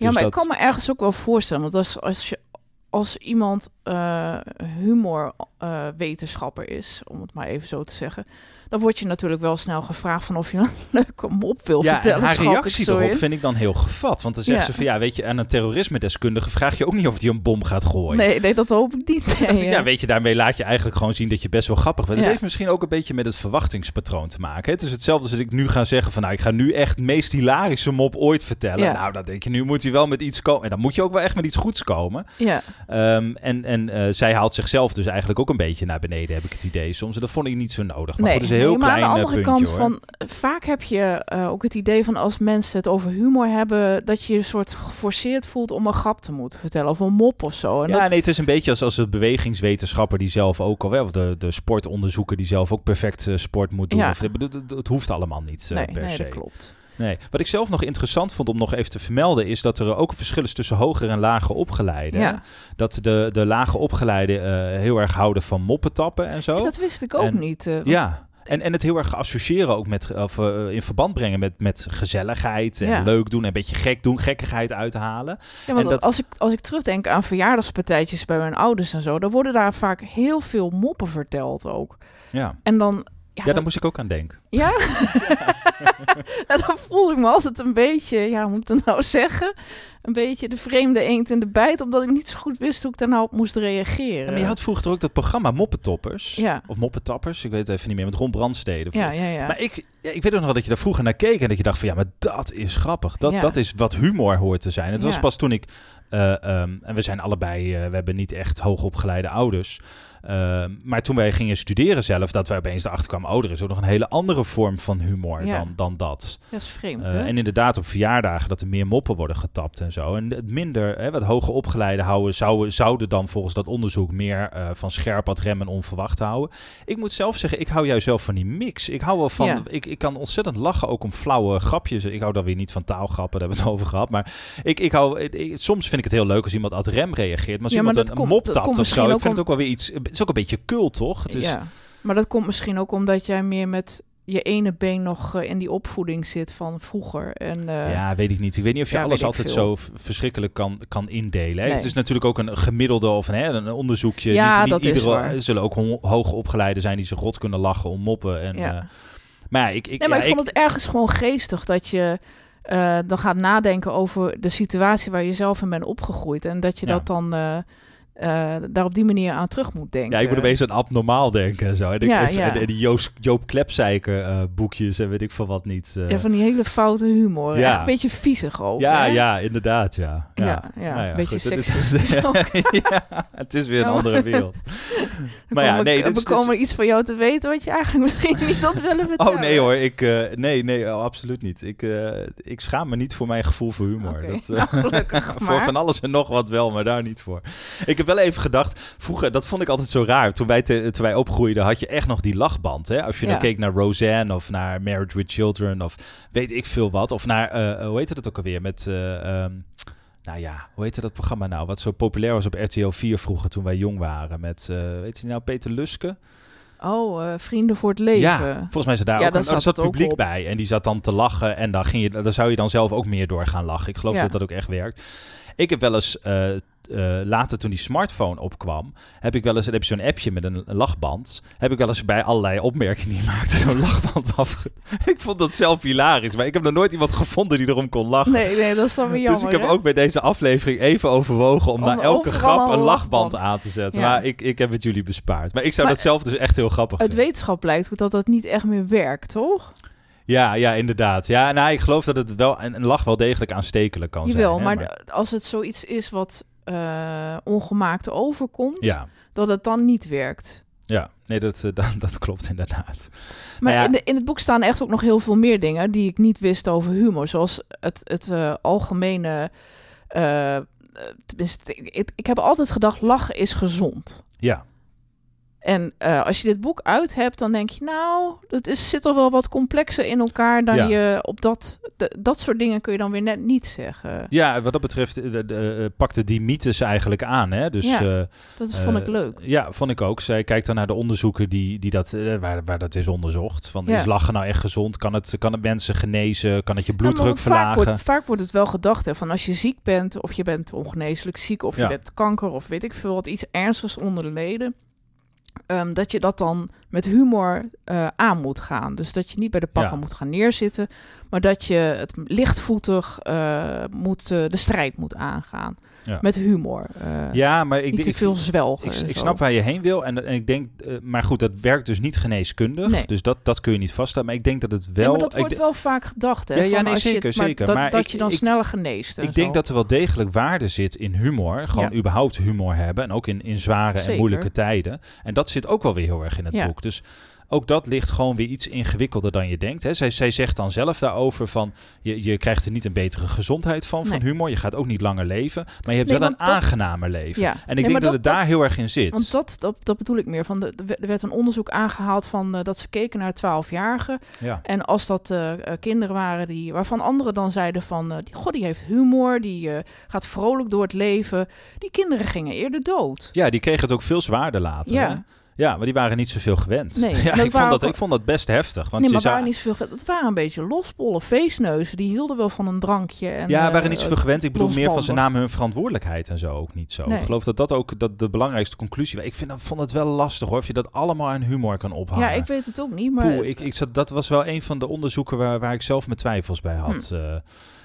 Dus maar dat- ik kan me ergens ook wel voorstellen. Want als, als, je, als iemand eh humorwetenschapper is, om het maar even zo te zeggen, dan word je natuurlijk wel snel gevraagd van of je een leuke mop wil Ja, vertellen. en haar reactie erop in. vind ik dan heel gevat. Want dan zegt Ja. ze van ja, weet je, aan een terrorisme-deskundige vraag je ook niet of hij een bom gaat gooien. Nee, nee, dat hoop ik niet. Nee, ja, weet je, daarmee laat je eigenlijk gewoon zien dat je best wel grappig bent. Het heeft misschien ook een beetje met het verwachtingspatroon te maken. Het is hetzelfde als dat ik nu ga zeggen van nou, ik ga nu echt de meest hilarische mop ooit vertellen. Nou, dan denk je, nu moet hij wel met iets komen. En dan moet je ook wel echt met iets goeds komen. ja. Ehm, en en eh, zij haalt zichzelf dus eigenlijk ook een beetje naar beneden, heb ik het idee soms. En dat vond ik niet zo nodig. Maar nee, goed, een heel nee, maar klein aan de andere puntje kant hoor. van vaak heb je eh, ook het idee van als mensen het over humor hebben, dat je je een soort geforceerd voelt om een grap te moeten vertellen of een mop of zo. En Ja, dat- nee, het is een beetje als, als de bewegingswetenschapper die zelf ook, of, of de, de sportonderzoeker die zelf ook perfect eh, sport moet doen. Ja. Of, het, het hoeft allemaal niet eh, nee, per nee, se. dat klopt. Nee. Wat ik zelf nog interessant vond om nog even te vermelden, is dat er ook verschil is tussen hoger en lage opgeleiden. Ja. Dat de, de lage opgeleiden heel erg houden van moppetappen en zo. Dat wist ik ook En- niet. Ja. En, en het heel erg associëren ook met, of eh, in verband brengen met, met gezelligheid en Ja. leuk doen, en een beetje gek doen, gekkigheid uithalen. Ja, want En dat- als, ik, als ik terugdenk aan verjaardagspartijtjes bij mijn ouders en zo, dan worden daar vaak heel veel moppen verteld ook. Ja, En dan. Ja, ja dan, daar moest ik ook aan denken. ja? dan voel ik me altijd een beetje, ja, hoe moet ik nou zeggen? Een beetje de vreemde eend in de bijt, omdat ik niet zo goed wist hoe ik daar nou op moest reageren. Ja, maar je had vroeger ook dat programma Moppetoppers. Ja. Of Moppetappers, ik weet het even niet meer, met Ron Brandstede. ja, ja, ja. Maar ik, ik weet ook nog wel dat je daar vroeger naar keek en dat je dacht van ja, maar dat is grappig. Dat, dat is wat humor hoort te zijn. Het was pas toen ik, eh, ehm, en we zijn allebei, eh, we hebben niet echt hoogopgeleide ouders. Ehm, maar toen wij gingen studeren zelf, dat wij opeens erachter kwamen, oh, er is ook nog een hele andere vorm van humor Ja. dan, dan dat. dat is vreemd, Eh, hè? en inderdaad op verjaardagen dat er meer moppen worden getapt en zo. En het minder, hè, wat hoger opgeleide houden, zouden, zouden dan volgens dat onderzoek meer eh, van scherp wat rem en onverwacht houden. Ik moet zelf zeggen, ik hou juist zelf van die mix. Ik hou wel van, Ja. ik, ik kan ontzettend lachen ook om flauwe grapjes. Ik hou dan weer niet van taalgrappen, daar hebben we het over gehad. Maar ik, ik hou, ik- soms vind ik het heel leuk als iemand ad rem reageert. Maar als Ja, maar iemand een komt- mop tapt of zo, ik vind het ook wel weer iets, het is ook een beetje cult, toch? Het is, Ja. Maar dat komt misschien ook omdat jij meer met je ene been nog eh, in die opvoeding zit van vroeger. En, eh, Ja, weet ik niet. Ik weet niet of je Ja, alles altijd veel. zo verschrikkelijk kan, kan indelen. Hè? Nee. Het is natuurlijk ook een gemiddelde of een, hè, een onderzoekje. Ja, niet, niet dat is iedere, waar. Er zullen ook ho- opgeleiden zijn die zich rot kunnen lachen om moppen. En, Ja. eh, maar ja, ik, ik, Nee, maar ja, ik vond het ergens gewoon geestig dat je eh, dan gaat nadenken over de situatie waar je zelf in bent opgegroeid. En dat je Ja. dat dan, eh, daar op die manier aan terug moet denken. Ja, ik moet opeens aan abnormaal denken en zo. En, ik, Ja, en- ja. en die Joost, Joop Klepzeiker eh, boekjes en weet ik veel wat niet. eh. Ja, van die hele foute humor. Ja. Echt een beetje viezig ook. ja, hè? ja, inderdaad, ja. Ja, ja, Nou een beetje het is- seksistisch ook. ja, het is weer een andere wereld. maar ja, nee, we dit is- komen iets van jou te weten wat je eigenlijk misschien niet had willen vertellen. Oh nee hoor, ik, nee, nee, oh, absoluut niet. Ik, ik schaam me niet voor mijn gevoel voor humor. Dat, nou, gelukkig voor maar. van alles en nog wat wel, maar daar niet voor. Ik heb wel even gedacht, vroeger, dat vond ik altijd zo raar. Toen wij, te- toen wij opgroeiden, had je echt nog die lachband. Hè? Als je dan Ja. keek naar Roseanne of naar Married with Children of weet ik veel wat. Of naar, eh, hoe heette dat ook alweer? Met, eh, ehm, nou ja, hoe heette dat programma nou? Wat zo populair was op RTL 4 vroeger toen wij jong waren. Met, eh, weet je nou, Peter Luske? Oh, eh, vrienden voor het leven. Ja, volgens mij zat daar Ja, ook daar zat zat publiek bij. En die zat dan te lachen. En dan, ging je, dan zou je dan zelf ook meer door gaan lachen. Ik geloof Ja. dat dat ook echt werkt. Ik heb wel eens, eh, eh, later toen die smartphone opkwam, heb ik wel eens, heb zo'n appje met een, een lachband. Heb ik wel eens bij allerlei opmerkingen die je maakte zo'n lachband af. ik vond dat zelf hilarisch. Maar ik heb nog nooit iemand gevonden die erom kon lachen. Nee, nee, dat is dan weer jammer. dus ik heb hè? ook bij deze aflevering even overwogen om, Om na elke grap een lachband lachband. aan te zetten. Ja. Maar ik, ik heb het jullie bespaard. Maar ik zou Maar dat zelf dus echt heel grappig vinden. wetenschap blijkt dat dat niet echt meer werkt, toch? Ja, ja, inderdaad. Ja, nou, ik geloof dat het wel een, een lach wel degelijk aanstekelijk kan Jawel, zijn. hè, maar, als het zoiets is wat eh, ongemaakt overkomt, ja, dat het dan niet werkt. ja, nee, dat, eh, dat, dat klopt inderdaad. Maar Nou ja. in, de, in het boek staan echt ook nog heel veel meer dingen die ik niet wist over humor. Zoals het, het eh, algemene. tenminste, ik, ik heb altijd gedacht: lachen is gezond. Ja, En eh, als je dit boek uit hebt, dan denk je, nou, het is, zit er wel wat complexer in elkaar dan Ja. je op dat, de- dat soort dingen kun je dan weer net niet zeggen. ja wat dat betreft eh, de, de, eh, pakte die mythes eigenlijk aan. Hè? Dus, Ja, Dat is, vond ik leuk. Ja, vond ik ook. Zij kijkt dan naar de onderzoeken die, die dat, waar, waar dat is onderzocht. Van, Ja. Is lachen nou echt gezond? Kan het, kan het mensen genezen? Kan het je bloeddruk want vaak, verlagen? wordt, vaak wordt het wel gedacht hè, van als je ziek bent, of je bent ongeneeslijk ziek, of je hebt kanker, of weet ik veel wat, iets ernstigs onder de leden. Ehm, dat je dat dan met humor eh, aan moet gaan. Dus dat je niet bij de pakken Ja. moet gaan neerzitten, maar dat je het lichtvoetig eh, moet, eh, de strijd moet aangaan. Ja. Met humor. eh, ja, maar ik, niet ik, te veel zwelgen. ik, ik snap waar je heen wil. En, en ik denk, eh, maar goed, dat werkt dus niet geneeskundig. Nee. Dus dat, dat kun je niet vaststellen. Maar ik denk dat het wel. maar dat wordt wel vaak gedacht. Hè, Ja, nee, als je zeker, maar zeker. Dat, Maar dat je dan sneller geneest. en Ik denk zo. dat er wel degelijk waarde zit in humor. Gewoon überhaupt humor hebben. En ook in, in zware en Zeker. moeilijke tijden. En dat zit ook wel weer heel erg in het boek. Dus ook dat ligt gewoon weer iets ingewikkelder dan je denkt. Hè. Zij, zij zegt dan zelf daarover van... Je, je krijgt er niet een betere gezondheid van, van humor. Je gaat ook niet langer leven. Maar je hebt Nee, wel een dat- aangenamer leven. Ja. En ik Nee, denk dat, dat- het daar heel erg in zit. Want dat, dat, dat bedoel ik meer. Van de, er werd een onderzoek aangehaald van eh, dat ze keken naar 12-jarigen. ja. En als dat eh, eh, kinderen waren die, waarvan anderen dan zeiden van... die, God, die heeft humor, die gaat vrolijk door het leven. Die kinderen gingen eerder dood. ja, die kregen het ook veel zwaarder later. Ja. Hè? Ja, maar die waren niet zoveel gewend. Nee, ja, ik, vond dat, ook- ik vond dat best heftig. Want nee, maar waren niet zoveel. Het waren een beetje losbollen, feestneuzen. Die hielden wel van een drankje. En, ja, eh, waren niet zoveel gewend. Ik bedoel meer van ze namen hun verantwoordelijkheid en zo ook niet zo. Nee. Ik geloof dat dat ook dat de belangrijkste conclusie was. Ik vind, dat- vond het wel lastig hoor, of je dat allemaal aan humor kan ophangen. Ja, ik weet het ook niet. Maar Poeh, het- ik, ik zat, dat was wel een van de onderzoeken waar, waar ik zelf mijn twijfels bij had. Hm. Eh,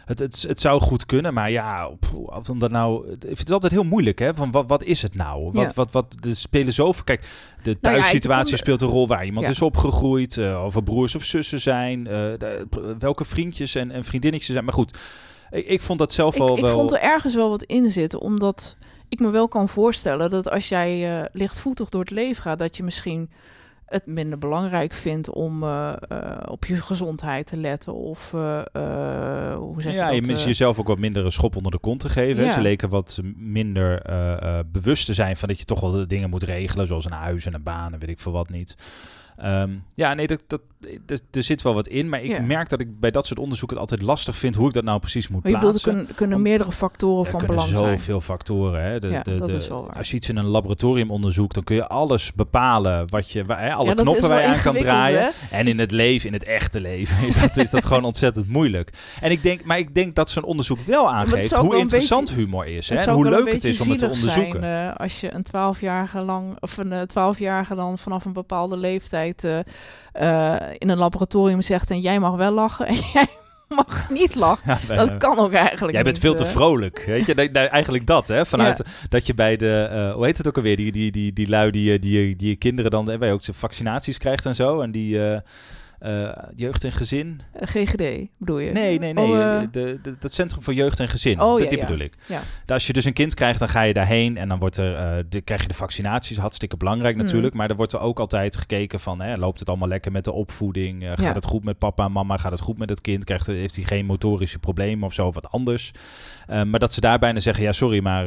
het, het, het zou goed kunnen, maar ja, of om dat nou, ik vind het altijd heel moeilijk. Hè? Van wat, wat is het nou? Wat, Ja. wat, wat, er spelen zoveel. Kijk, de Nou ja, thuissituatie speelt een rol waar iemand Ja. is opgegroeid, eh, of er broers of zussen zijn, eh, de- welke vriendjes en, en vriendinnetjes zijn. Maar goed, ik, ik vond dat zelf ik, wel. ik wel vond er ergens wel wat in zitten, omdat ik me wel kan voorstellen dat als jij eh, lichtvoetig door het leven gaat, dat je misschien het minder belangrijk vindt om eh, eh, op je gezondheid te letten. Of eh, hoe zeg ja, je je dat? mist eh, jezelf ook wat minder een schop onder de kont te geven. Ja. Ze leken wat minder bewust te zijn van dat je toch wel de dingen moet regelen, zoals een huis en een baan en weet ik veel wat niet. Ehm, ja, nee, dat, dat, er, er zit wel wat in, maar ik Ja. merk dat ik bij dat soort onderzoeken het altijd lastig vind hoe ik dat nou precies moet bedoelt, er plaatsen. kunnen, kunnen meerdere factoren Er van kunnen belang zijn. zoveel factoren. Hè. De, Ja, de, dat de- is wel waar. Als je iets in een laboratorium onderzoekt, dan kun je alles bepalen. Wat je, waar, hè, alle Ja, knoppen waar je aan kan draaien. hè? En in het leven, in het echte leven, is dat, is dat gewoon ontzettend moeilijk. En ik denk, maar ik denk dat zo'n onderzoek wel aangeeft hoe wel interessant beetje- humor is. Hè, en hoe leuk het is om het te onderzoeken. Zijn, eh, als je een twaalfjarige lang of een twaalfjarige dan vanaf een bepaalde leeftijd eh, in een laboratorium zegt en jij mag wel lachen en jij mag niet lachen. Ja, bij- Dat kan ook eigenlijk Jij bent niet, veel te eh. vrolijk, weet je? Nee, eigenlijk dat, hè? Vanuit dat je bij de, eh, hoe heet het ook alweer? Die, die, die, die lui die, je- die, die je kinderen dan, je ook zijn vaccinaties krijgt en zo. En die eh, eh, jeugd en gezin. Eh, GGD bedoel je? Nee, nee, nee. Oh, eh, de, de, dat Centrum voor Jeugd en Gezin. Oh, Dat- ja, die ja. bedoel ik. ja. Als je dus een kind krijgt, dan ga je daarheen en dan wordt er, de, krijg je de vaccinaties. Hartstikke belangrijk Mm. natuurlijk. Maar er wordt er ook altijd gekeken van, hè, loopt het allemaal lekker met de opvoeding? Gaat het goed met papa en mama? Gaat het goed met het kind? Krijgt, heeft hij geen motorische problemen of zo, of wat anders? Maar dat ze daar bijna zeggen, ja sorry, maar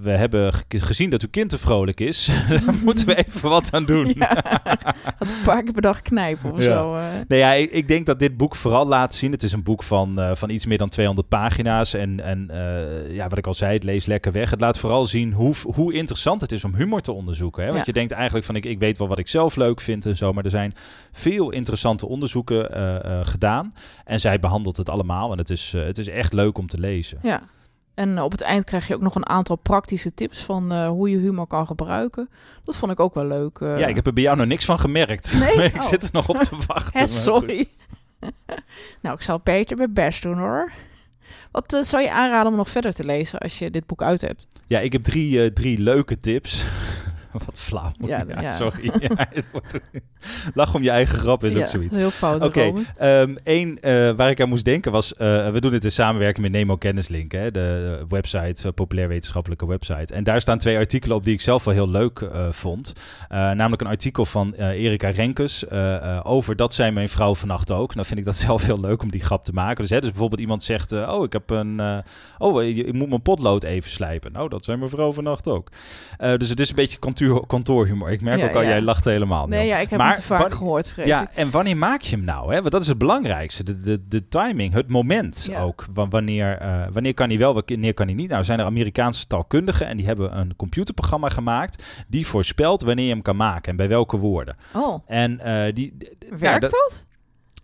we hebben ge- gezien dat uw kind te vrolijk is. Daar moeten we even wat aan doen. Ja, gaat een paar keer per dag knijpen of Ja. zo. Eh. Nee, ja, ik, ik denk dat dit boek vooral laat zien. Het is een boek van, eh, van iets meer dan 200 pagina's. En, en eh, ja, wat ik al zei, het leest lekker weg. Het laat vooral zien hoe, hoe interessant het is om humor te onderzoeken. Hè? Want Ja. je denkt eigenlijk van, ik, ik weet wel wat ik zelf leuk vind en zo. Maar er zijn veel interessante onderzoeken gedaan. En zij behandelt het allemaal. En het is, het is echt leuk om te lezen. Ja. En op het eind krijg je ook nog een aantal praktische tips van eh, hoe je humor kan gebruiken. Dat vond ik ook wel leuk. eh. Ja, ik heb er bij jou nog niks van gemerkt. Nee? ik Oh. zit er nog op te wachten. Hè, sorry. nou, ik zal Peter mijn best doen hoor. Wat eh, zou je aanraden om nog verder te lezen als je dit boek uit hebt? Ja, ik heb drie, drie leuke tips. Wat flauw. Ja, Ja, ja. sorry. Wordt- Lach om je eigen grap is ook zoiets. heel fout. Oké, Robin. ehm eh, waar ik aan moest denken was... eh, we doen dit in samenwerking met Nemo Kennislink, hè, de website, eh, populair wetenschappelijke website. En daar staan twee artikelen op die ik zelf wel heel leuk vond. Namelijk een artikel van Erika Renkes over dat zei mijn vrouw vannacht ook. Nou vind ik dat zelf heel leuk om die grap te maken. Dus, hè, dus bijvoorbeeld iemand zegt, oh ik heb een... oh, ik moet mijn potlood even slijpen. Nou, dat zei mijn vrouw vannacht ook. Dus het is een beetje kantoor, kantoorhumor. Ik merk Ja, ook al, ja. jij lacht helemaal. Nee, ja, ik heb Maar hem te vaak gehoord, vrees Ja, en wanneer maak je hem nou? Hè? Want dat is het belangrijkste. De, de, de timing, het moment ook. Wa- Wanneer, eh, wanneer kan hij wel, wanneer kan hij niet? Nou, zijn er Amerikaanse taalkundigen en die hebben een computerprogramma gemaakt die voorspelt wanneer je hem kan maken en bij welke woorden. Oh, En eh, die, werkt dat, dat?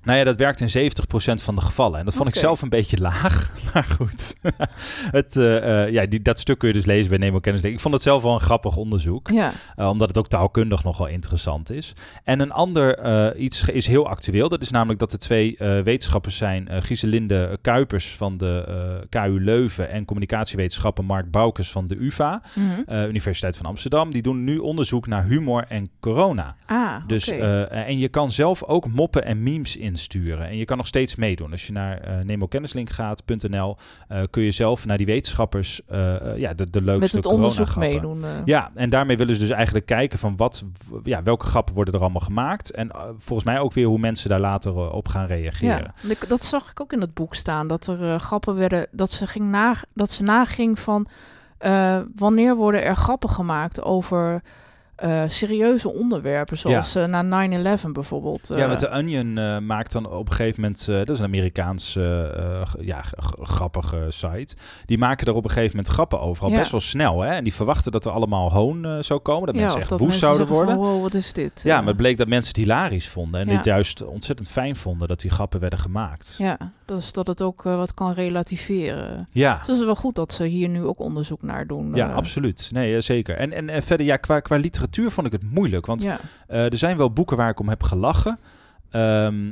Nou ja, dat werkt in 70% van de gevallen. En dat vond ik zelf een beetje laag. Maar goed. het, eh, eh, ja, die, dat stuk kun je dus lezen bij Nemo Kennis. Ik vond het zelf wel een grappig onderzoek. Ja. Uh, omdat het ook taalkundig nogal interessant is. En een ander iets is heel actueel. Dat is namelijk dat er twee wetenschappers zijn. Giselinde Kuipers van de KU Leuven en communicatiewetenschapper Mark Boukes van de UvA, Mhm. Universiteit van Amsterdam. Die doen nu onderzoek naar humor en corona. Ah, Dus, en je kan zelf ook moppen en memes insturen. En je kan nog steeds meedoen. Als je naar uh, nemokennislink gaat.nl uh, kun je zelf naar die wetenschappers uh, ja, de, de leukste Met het onderzoek meedoen. eh. Ja, en daarmee willen ze dus eigenlijk kijken van wat, ja, welke grappen worden er allemaal gemaakt. En volgens mij ook weer hoe mensen daar later op gaan reageren. Ja, dat zag ik ook in het boek staan. Dat er eh, grappen werden, dat ze, ging na, dat ze naging van eh, wanneer worden er grappen gemaakt over eh, serieuze onderwerpen, zoals eh, na 9-11 bijvoorbeeld. Ja, eh. met de Onion maakt dan op een gegeven moment, dat is een Amerikaans ja, grappige site. Die maken er op een gegeven moment grappen over, al Ja. best wel snel. Hè? En die verwachten dat er allemaal hoon zou komen, dat ja, mensen echt dat woest mensen zouden worden. Van, wow, wat is dit? Ja, Eh, maar het bleek dat mensen het hilarisch vonden en dit juist ontzettend fijn vonden dat die grappen werden gemaakt. ja, dus dat het ook eh, wat kan relativeren. Ja. Dus het is wel goed dat ze hier nu ook onderzoek naar doen. Ja, eh. absoluut. Nee, eh, zeker. En, en, en verder, ja, qua, qua literatuur vond ik het moeilijk. Want Ja. eh, er zijn wel boeken waar ik om heb gelachen. Ehm,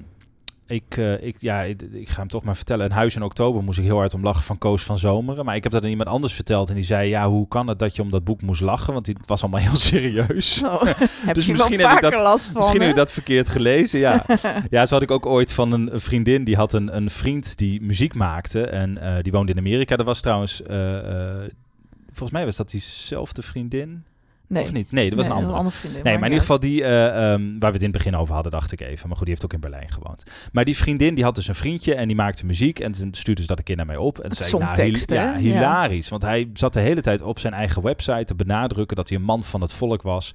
ik, eh, ik, ja, ik, ik ga hem toch maar vertellen. Een huis in oktober moest ik heel hard om lachen van Koos van Zomeren. Maar ik heb dat aan iemand anders verteld. En die zei, ja, hoe kan het dat je om dat boek moest lachen? Want die het was allemaal heel serieus. Zo, heb Dus je wel misschien heb ik dat- last van. Misschien heb je dat verkeerd gelezen, ja. ja, zo had ik ook ooit van een vriendin. Die had een, een vriend die muziek maakte. En eh, die woonde in Amerika. Dat was trouwens... volgens mij was dat diezelfde vriendin. Nee. Of niet? Nee, dat was Nee, een andere. vriendin. Nee, maar in ieder geval die, eh, ehm, waar we het in het begin over hadden, dacht ik even. Maar goed, die heeft ook in Berlijn gewoond. Maar die vriendin, die had dus een vriendje en die maakte muziek. En toen stuurde ze dat een keer naar mij op. En toen zei nou, Ja. hilarisch. Want hij zat de hele tijd op zijn eigen website te benadrukken dat hij een man van het volk was.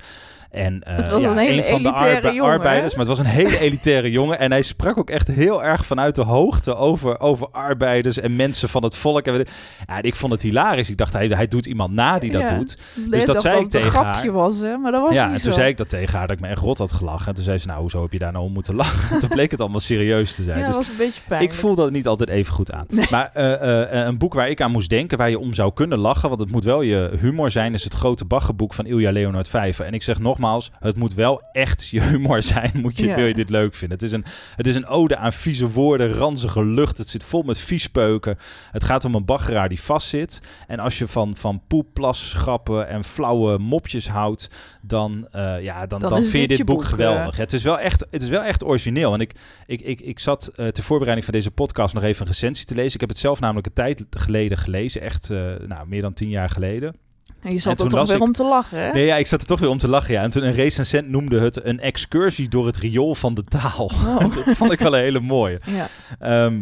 En, eh, Het was ja, een hele van de arbe- jongen, arbeiders. hè? Maar het was een hele elitaire jongen. En hij sprak ook echt heel erg vanuit de hoogte over, over arbeiders en mensen van het volk. En we- ja, en ik vond het hilarisch. Ik dacht, hij, hij doet iemand na die dat Ja. doet. Nee, Dus dat zei ik een tegen grap grapje was, hè? Maar dat was ja, niet en toen zo. zei ik dat tegen haar dat ik me echt rot had gelachen. En toen zei ze, nou, hoezo heb je daar nou om moeten lachen? En toen bleek het allemaal serieus te zijn. ja, Dus dat was een beetje pijnlijk. ik voel dat niet altijd even goed aan. Maar eh, eh, een boek waar ik aan moest denken, waar je om zou kunnen lachen, want het moet wel je humor zijn, is het grote baggerboek van Ilja Leonard Vijver. En ik zeg nogmaals, het moet wel echt je humor zijn, moet je, Ja. wil je dit leuk vinden. Het is, een, het is een ode aan vieze woorden, ranzige lucht, het zit vol met viespeuken. Het gaat om een baggeraar die vastzit. En als je van, van poep, plas, grappen en flauwe mopjes houdt, dan, eh, ja, dan, Dan vind je dit je boek boek, geweldig. Het, is wel echt, het is wel echt origineel. En ik, ik, ik, ik zat eh, ter voorbereiding van deze podcast nog even een recensie te lezen. Ik heb het zelf namelijk een tijd geleden gelezen. Echt eh, nou, meer dan tien jaar geleden. En je En zat er toch weer ik- om te lachen, hè? Nee, ja, ik zat er toch weer om te lachen. Ja. En toen een recensent noemde het een excursie door het riool van de taal. Oh. dat vond ik wel een hele mooie. Ja. Ehm,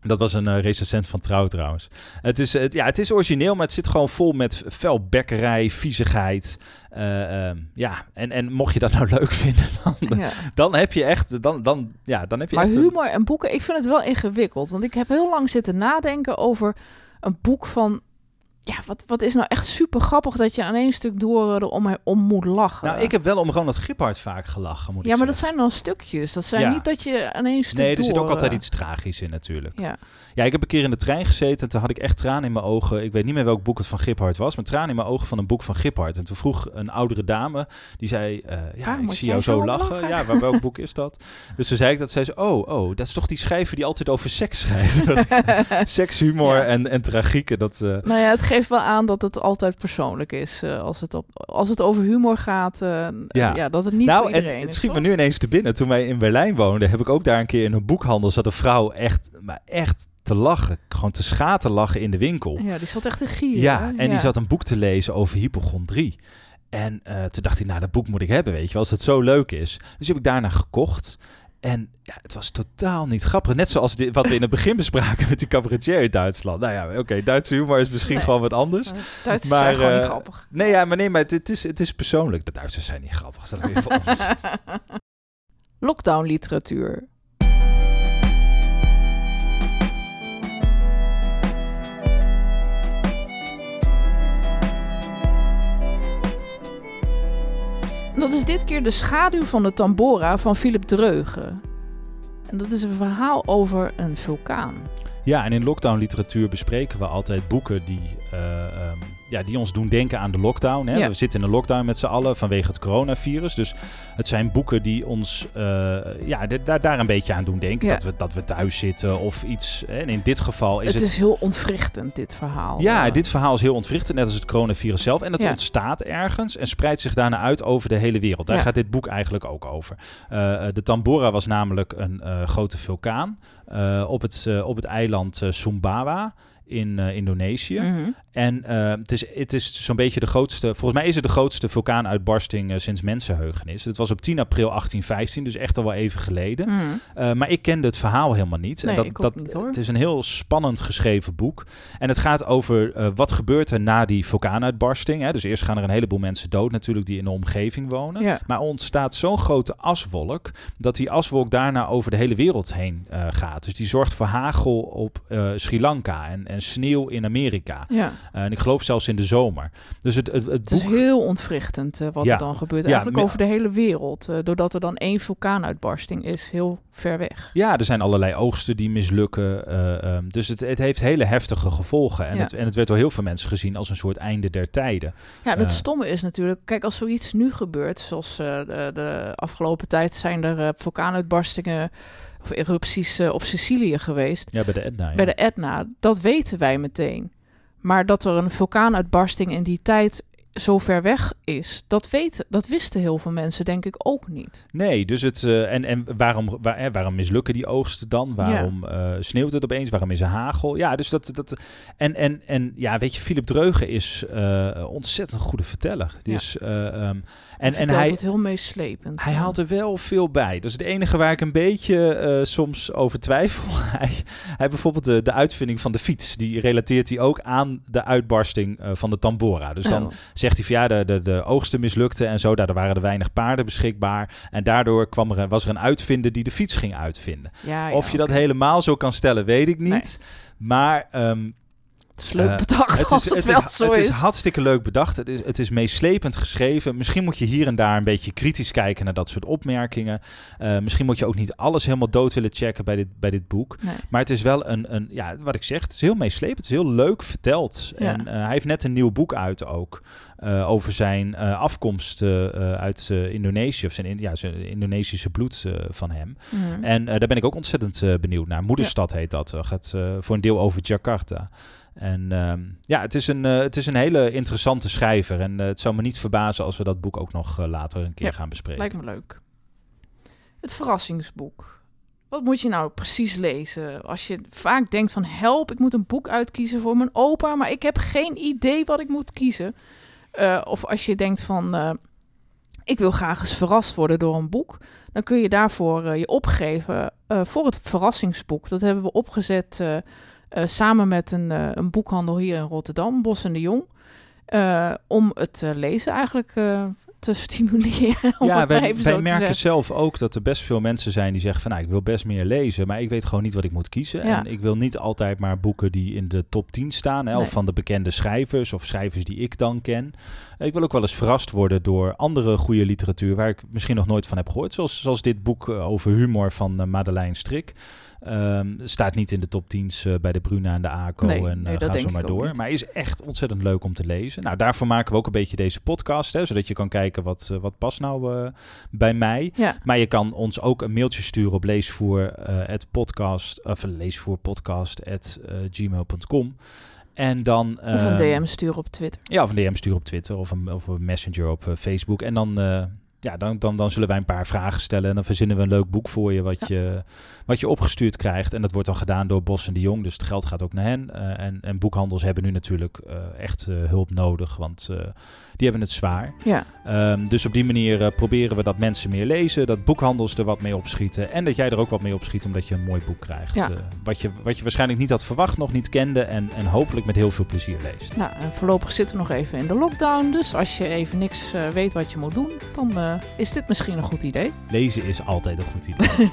dat was een eh, recensent van Trouw trouwens. Het is, het, ja, het is origineel, maar het zit gewoon vol met vuilbekkerij, viezigheid. Eh, ehm, ja, en, en mocht je dat nou leuk vinden, dan, ja. dan heb je echt... Dan, dan, ja, dan heb je Maar echt een- humor en boeken, ik vind het wel ingewikkeld. Want ik heb heel lang zitten nadenken over een boek van... Ja, wat, wat is nou echt super grappig dat je aan één stuk door er om, om moet lachen. Nou, ik heb wel om gewoon dat Giphart vaak gelachen, moet ja, maar dat zijn dan stukjes. Dat zijn Ja. niet dat je aan één stuk Nee, er zit ook altijd eh, iets tragisch in natuurlijk. Ja. Ja, ik heb een keer in de trein gezeten en toen had ik echt tranen in mijn ogen. Ik weet niet meer welk boek het van Giphart was, maar tranen in mijn ogen van een boek van Giphart. En toen vroeg een oudere dame, die zei, eh, ja, Waar ik zie jou zo lachen. lachen? Ja, maar welk boek is dat? Dus toen zei ik dat, zei ze, oh, oh, dat is toch die schrijver die altijd over seks schrijft. Dat- seks, humor Ja. en, en tragieken, dat... eh, Nou ja, het geeft wel aan dat het altijd persoonlijk is. eh, als, het op, als het over humor gaat, eh, Ja. ja. dat het niet nou, voor iedereen en het schiet me nu ineens te binnen. Toen wij in Berlijn woonden, heb ik ook daar een keer in een boekhandel zat een vrouw echt, maar echt te lachen. Gewoon te schaten lachen in de winkel. Ja, die zat echt te gieren. Ja, hè? en die zat een boek te lezen over hypochondrie. En eh, toen dacht hij, nou, dat boek moet ik hebben, weet je wel, als het zo leuk is. Dus die heb ik daarna gekocht. En ja, het was totaal niet grappig. Net zoals dit, wat we in het begin bespraken met die cabaretier in Duitsland. Nou ja, oké, Duitse humor is misschien Nee. gewoon wat anders. Duitsers Maar, zijn gewoon niet eh, grappig. Nee, ja, maar nee, maar het, het is, het is persoonlijk. De Duitsers zijn niet grappig. Dat is weer voor ons. Lockdown literatuur. Dat is dit keer de schaduw van de Tambora van Philip Dreugen. En dat is een verhaal over een vulkaan. Ja, en in lockdown literatuur bespreken we altijd boeken die, eh, ehm, ja, die ons doen denken aan de lockdown. Hè? Ja. We zitten in een lockdown met z'n allen vanwege het coronavirus. Dus het zijn boeken die ons eh, ja, daar, daar een beetje aan doen denken. Ja. Dat, we, dat we thuis zitten of iets. hè. En in dit geval is het, het... is heel ontwrichtend, dit verhaal. ja, dit verhaal is heel ontwrichtend, net als het coronavirus zelf. En dat Ja. ontstaat ergens en spreidt zich daarna uit over de hele wereld. Daar gaat dit boek eigenlijk ook over. Eh, eh, de Tambora was namelijk een grote vulkaan op, het, op het eiland Sumbawa in eh, Indonesië. mhm. En eh, het is, het is zo'n beetje de grootste, volgens mij is het de grootste vulkaanuitbarsting eh, sinds mensenheugenis. Het was op 10 april 1815, dus echt al wel even geleden. Mhm. Maar ik kende het verhaal helemaal niet. Nee, en dat, ik dat, niet, hoor. Het is een heel spannend geschreven boek. En het gaat over wat gebeurt er na die vulkaanuitbarsting. Hè? Dus eerst gaan er een heleboel mensen dood natuurlijk die in de omgeving wonen. Ja. Maar ontstaat zo'n grote aswolk dat die aswolk daarna over de hele wereld heen gaat. Dus die zorgt voor hagel op Sri Lanka en, en sneeuw in Amerika. ja. En ik geloof zelfs in de zomer. Dus het, het, het Het is heel ontwrichtend eh, wat Ja. er dan gebeurt. Eigenlijk over de hele wereld. eh, doordat er dan één vulkaanuitbarsting is, heel ver weg. Ja, er zijn allerlei oogsten die mislukken. eh, ehm, dus het, het heeft hele heftige gevolgen. En, het, en het werd door heel veel mensen gezien als een soort einde der tijden. Ja, en het stomme is natuurlijk, kijk, als zoiets nu gebeurt, zoals de, de afgelopen tijd zijn er vulkaanuitbarstingen of erupties eh, op Sicilië geweest, Ja, bij de Etna. Ja. bij de Etna, dat weten wij meteen. Maar dat er een vulkaanuitbarsting in die tijd zo ver weg is, dat, weten, dat wisten heel veel mensen denk ik ook niet. Nee, dus het. eh, en en waarom, waar, eh, waarom mislukken die oogsten dan? Waarom eh, sneeuwt het opeens? Waarom is er hagel? Ja, dus dat. dat en, en, en ja, weet je, Philip Dreugen is eh ontzettend goede verteller. Die Ja. is. eh, ehm, En, en en hij, het heel meeslepend. Hij haalt er wel veel bij. Dat is het enige waar ik een beetje soms over twijfel. hij, hij bijvoorbeeld de, de uitvinding van de fiets. Die relateert hij ook aan de uitbarsting van de Tambora. Dus dan Oh. zegt hij van ja, de, de, de oogsten mislukte en zo. Daar waren er weinig paarden beschikbaar. En daardoor kwam er, was er een uitvinder die de fiets ging uitvinden. Ja, ja, of je dat helemaal zo kan stellen, weet ik niet. Maar ehm, Het is leuk Eh, bedacht Het als is, het, het, wel is, zo het is is. hartstikke leuk bedacht. Het is, het is meeslepend geschreven. Misschien moet je hier en daar een beetje kritisch kijken naar dat soort opmerkingen. Eh, misschien moet je ook niet alles helemaal dood willen checken bij dit, bij dit boek. Nee. Maar het is wel een, een, ja, wat ik zeg, het is heel meeslepend. Het is heel leuk verteld. Ja. En eh, hij heeft net een nieuw boek uit ook. over zijn afkomst uit Indonesië. Of zijn, in- ja, zijn Indonesische bloed van hem. Mhm. En daar ben ik ook ontzettend benieuwd naar. Moederstad heet dat. Het gaat voor een deel over Jakarta. En ehm, ja, het is, een, eh, het is een hele interessante schrijver. En eh, het zou me niet verbazen als we dat boek ook nog eh, later een keer Ja, gaan bespreken. Lijkt me leuk. Het verrassingsboek. Wat moet je nou precies lezen? Als je vaak denkt van help, ik moet een boek uitkiezen voor mijn opa, maar ik heb geen idee wat ik moet kiezen. Of als je denkt van ik wil graag eens verrast worden door een boek, dan kun je daarvoor je opgeven voor het verrassingsboek. Dat hebben we opgezet eh, samen met een, eh, een boekhandel hier in Rotterdam, Bos en de Jong. Eh, om het lezen eigenlijk te stimuleren. om Ja, wij, even wij zo merken zelf ook dat er best veel mensen zijn die zeggen van nou, ik wil best meer lezen, maar ik weet gewoon niet wat ik moet kiezen. Ja. En ik wil niet altijd maar boeken die in de top 10 staan, hè, Nee. of van de bekende schrijvers of schrijvers die ik dan ken. Ik wil ook wel eens verrast worden door andere goede literatuur waar ik misschien nog nooit van heb gehoord. Zoals, zoals dit boek eh, over humor van eh, Madeleine Strik. Ehm, staat niet in de top 10's eh, bij de Bruna en de ACO Nee, en nee, dat ga zo maar door. Maar is echt ontzettend leuk om te lezen. Nou, daarvoor maken we ook een beetje deze podcast, hè, zodat je kan kijken wat, eh, wat past nou eh, bij mij. Ja, Maar je kan ons ook een mailtje sturen op leesvoer eh, het podcast of leesvoerpodcast at, eh, gmail.com. En dan of een ehm, DM sturen op Twitter. ja, of een DM sturen op Twitter of een, of een messenger op eh, Facebook. En dan, eh, ja, dan, dan, dan zullen wij een paar vragen stellen. En dan verzinnen we een leuk boek voor je wat, je wat je opgestuurd krijgt. En dat wordt dan gedaan door Bos en de Jong. Dus het geld gaat ook naar hen. Eh, en, en boekhandels hebben nu natuurlijk eh, echt eh, hulp nodig. Want die hebben het zwaar. Ja, Ehm, dus op die manier proberen we dat mensen meer lezen. Dat boekhandels er wat mee opschieten. En dat jij er ook wat mee opschiet omdat je een mooi boek krijgt. Ja. Wat, je, wat je waarschijnlijk niet had verwacht, nog niet kende. En, en hopelijk met heel veel plezier leest. nou, en voorlopig zitten we nog even in de lockdown. Dus als je even niks weet wat je moet doen, dan eh, is dit misschien een goed idee. Lezen is altijd een goed idee.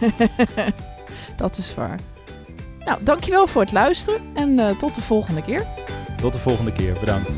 Dat is waar. Nou, dankjewel voor het luisteren en eh, tot de volgende keer. Tot de volgende keer. Bedankt.